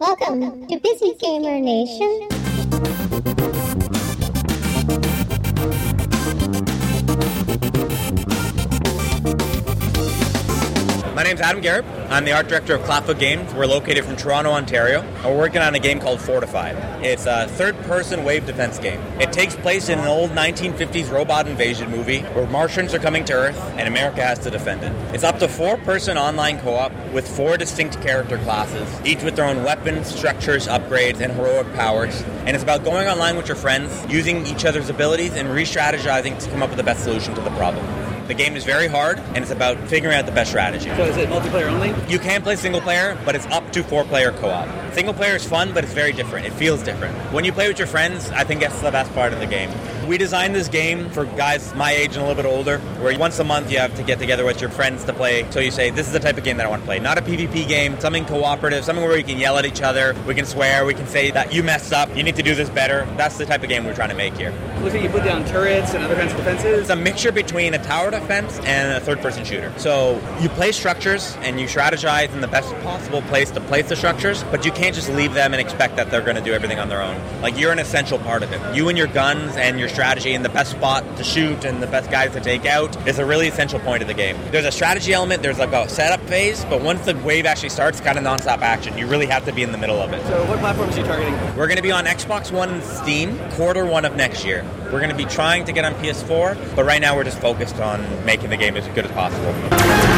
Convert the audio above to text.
Welcome to Busy Gamer Nation. My name's Adam Garrett. I'm the art director of Clapfoot Games. We're located from Toronto, Ontario. We're working on a game called Fortified. It's a third-person wave defense game. It takes place in an old 1950s robot invasion movie where Martians are coming to Earth and America has to defend it. It's up to four-person online co-op with four distinct character classes, each with their own weapons, structures, upgrades, and heroic powers. And it's about going online with your friends, using each other's abilities, and re-strategizing to come up with the best solution to the problem. The game is very hard, and it's about figuring out the best strategy. So is it multiplayer only? You can play single player, but it's up to four player co op. Single player is fun, but it's very different. It feels different. When you play with your friends, I think that's the best part of the game. We designed this game for guys my age and a little bit older, where once a month you have to get together with your friends to play. So you say, This is the type of game that I want to play. Not a PvP game, something cooperative, something where we can yell at each other, we can swear, we can say that you messed up, you need to do this better. That's the type of game we're trying to make here. Looks like you put down turrets and other kinds of defenses. It's a mixture between a tower defense and a third person shooter. So you play structures and you strategize in the best possible place to place the structures, but you can't just leave them and expect that they're going to do everything on their own. Like you're an essential part of it. You and your guns and your strategy and the best spot to shoot and the best guys to take out is a really essential point of the game. There's a strategy element, there's like a setup phase, but once the wave actually starts, kind of non-stop action. You really have to be in the middle of it. So what platforms are you targeting? We're going to be on Xbox One and Steam quarter one of next year. We're going to be trying to get on PS4, but right now we're just focused on making the game as good as possible.